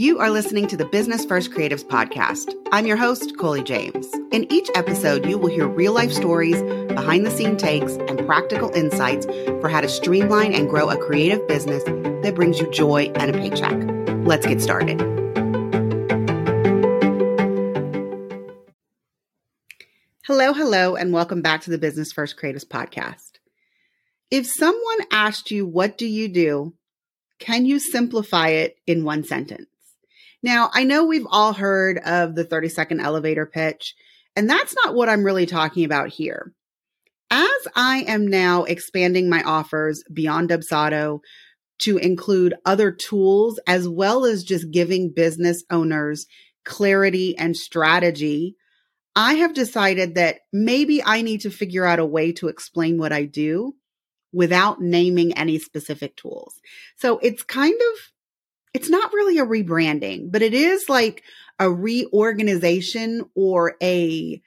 You are listening to the Business First Creatives podcast. I'm your host, Colie James. In each episode, you will hear real life stories, behind the scene takes, and practical insights for how to streamline and grow a creative business that brings you joy and a paycheck. Let's get started. Hello, hello, and welcome back to the Business First Creatives podcast. If someone asked you, What do you do? Can you simplify it in one sentence? Now, I know we've all heard of the 30 second elevator pitch, and that's not what I'm really talking about here. As I am now expanding my offers beyond Dubsado to include other tools, as well as just giving business owners clarity and strategy, I have decided that maybe I need to figure out a way to explain what I do without naming any specific tools. So it's kind of it's not really a rebranding, but it is like a reorganization or a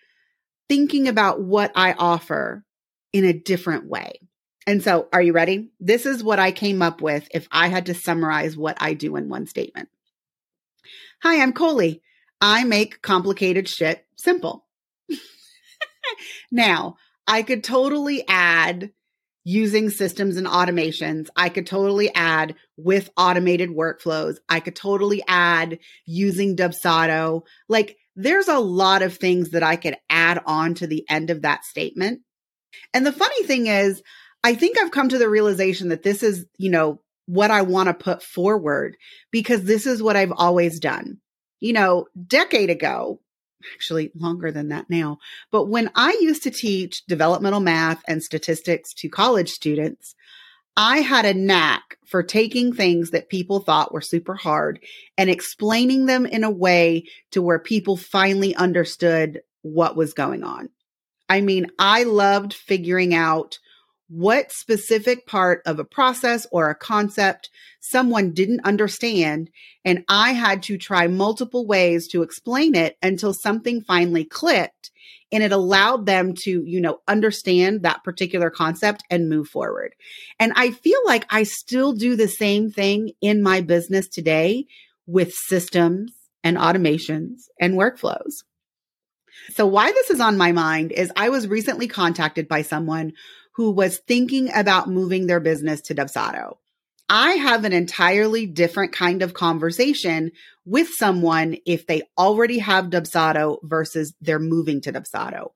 thinking about what I offer in a different way. And so, are you ready? This is what I came up with if I had to summarize what I do in one statement. Hi, I'm Colie. I make complicated shit simple. now, I could totally add using systems and automations. I could totally add with automated workflows. I could totally add using Dubsado. Like there's a lot of things that I could add on to the end of that statement. And the funny thing is, I think I've come to the realization that this is, you know, what I want to put forward because this is what I've always done. You know, decade ago, actually longer than that now. But when I used to teach developmental math and statistics to college students, I had a knack for taking things that people thought were super hard and explaining them in a way to where people finally understood what was going on. I mean, I loved figuring out what specific part of a process or a concept someone didn't understand. And I had to try multiple ways to explain it until something finally clicked and it allowed them to, you know, understand that particular concept and move forward. And I feel like I still do the same thing in my business today with systems and automations and workflows. So why this is on my mind is I was recently contacted by someone who was thinking about moving their business to Dubsado. I have an entirely different kind of conversation with someone if they already have Dubsado versus they're moving to Dubsado.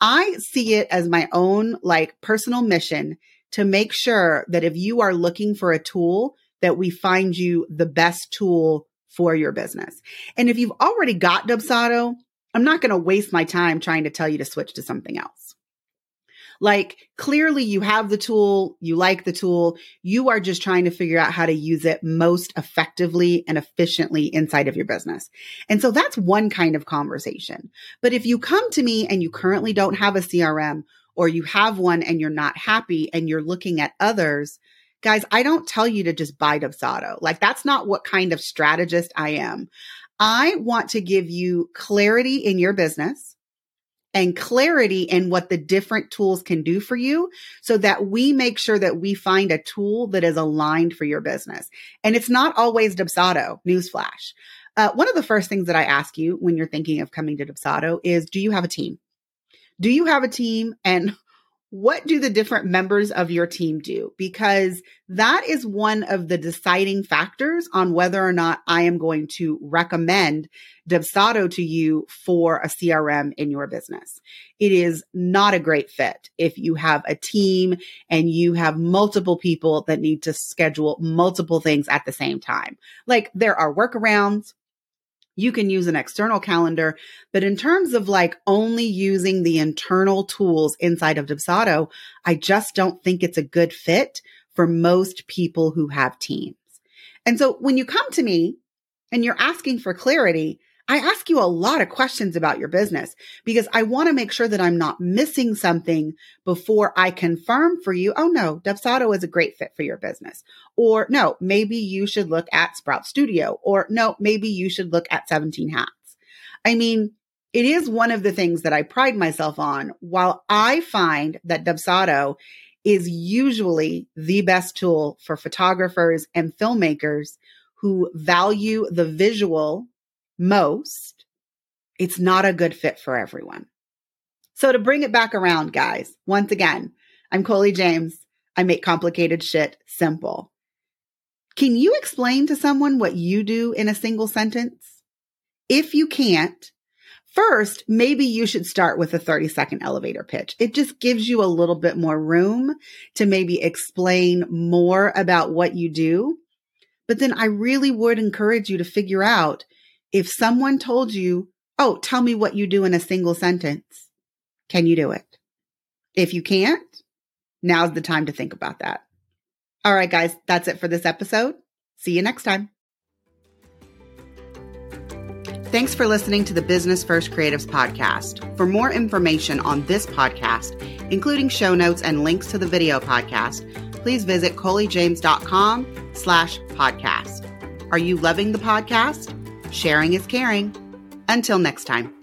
I see it as my own like personal mission to make sure that if you are looking for a tool, that we find you the best tool for your business. And if you've already got Dubsado, I'm not going to waste my time trying to tell you to switch to something else. Like clearly you have the tool, you like the tool, you are just trying to figure out how to use it most effectively and efficiently inside of your business. And so that's one kind of conversation. But if you come to me and you currently don't have a CRM or you have one and you're not happy and you're looking at others, guys, I don't tell you to just buy Dubsado. Like that's not what kind of strategist I am. I want to give you clarity in your business and clarity in what the different tools can do for you so that we make sure that we find a tool that is aligned for your business. And it's not always Dubsado, newsflash. Uh, one of the first things that I ask you when you're thinking of coming to Dubsado is do you have a team? Do you have a team? And what do the different members of your team do? Because that is one of the deciding factors on whether or not I am going to recommend Dubsado to you for a CRM in your business. It is not a great fit if you have a team and you have multiple people that need to schedule multiple things at the same time. Like there are workarounds, you can use an external calendar. But in terms of like only using the internal tools inside of Dubsado, I just don't think it's a good fit for most people who have teams. And so when you come to me and you're asking for clarity, I ask you a lot of questions about your business because I want to make sure that I'm not missing something before I confirm for you, oh no, Dubsado is a great fit for your business. Or no, maybe you should look at Sprout Studio. Or no, maybe you should look at 17 Hats. I mean, it is one of the things that I pride myself on. While I find that Dubsado is usually the best tool for photographers and filmmakers who value the visual most, it's not a good fit for everyone. So to bring it back around, guys, once again, I'm Colie James. I make complicated shit simple. Can you explain to someone what you do in a single sentence? If you can't, first, maybe you should start with a 30 second elevator pitch. It just gives you a little bit more room to maybe explain more about what you do. But then I really would encourage you to figure out if someone told you, Oh, tell me what you do in a single sentence. Can you do it? If you can't, now's the time to think about that. All right, guys, that's it for this episode. See you next time. Thanks for listening to the Business First Creatives podcast. For more information on this podcast, including show notes and links to the video podcast, please visit coliejames.com slash podcast. Are you loving the podcast? Sharing is caring. Until next time.